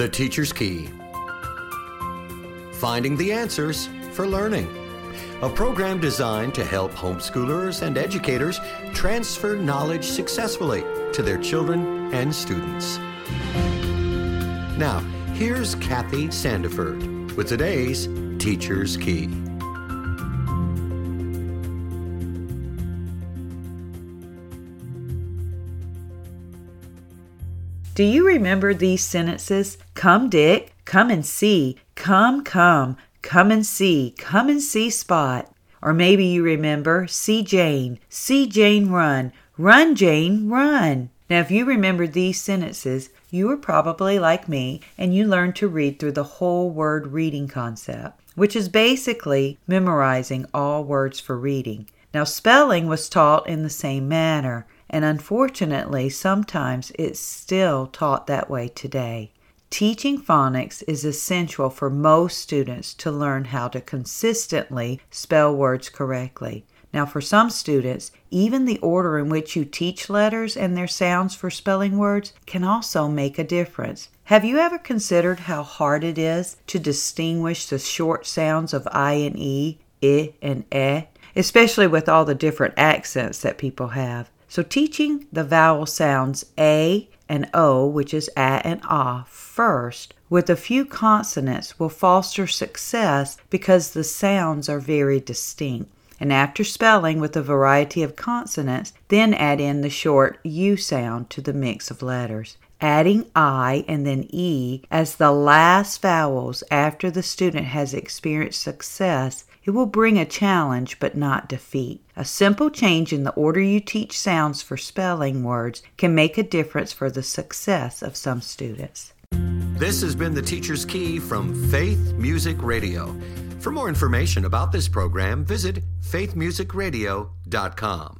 The Teacher's Key Finding the Answers for Learning. A program designed to help homeschoolers and educators transfer knowledge successfully to their children and students. Now, here's Kathy Sandiford with today's Teacher's Key. Do you remember these sentences? Come, Dick, come and see. Come, come, come and see. Come and see Spot. Or maybe you remember, see Jane, see Jane run. Run, Jane, run. Now, if you remember these sentences, you were probably like me and you learned to read through the whole word reading concept, which is basically memorizing all words for reading. Now, spelling was taught in the same manner and unfortunately, sometimes it's still taught that way today. Teaching phonics is essential for most students to learn how to consistently spell words correctly. Now, for some students, even the order in which you teach letters and their sounds for spelling words can also make a difference. Have you ever considered how hard it is to distinguish the short sounds of I and E, I and E, especially with all the different accents that people have? So, teaching the vowel sounds A and O, which is A and Ah, first with a few consonants will foster success because the sounds are very distinct. And after spelling with a variety of consonants, then add in the short U sound to the mix of letters. Adding I and then E as the last vowels after the student has experienced success it will bring a challenge but not defeat. A simple change in the order you teach sounds for spelling words can make a difference for the success of some students. This has been the Teacher's Key from Faith Music Radio. For more information about this program, visit faithmusicradio.com.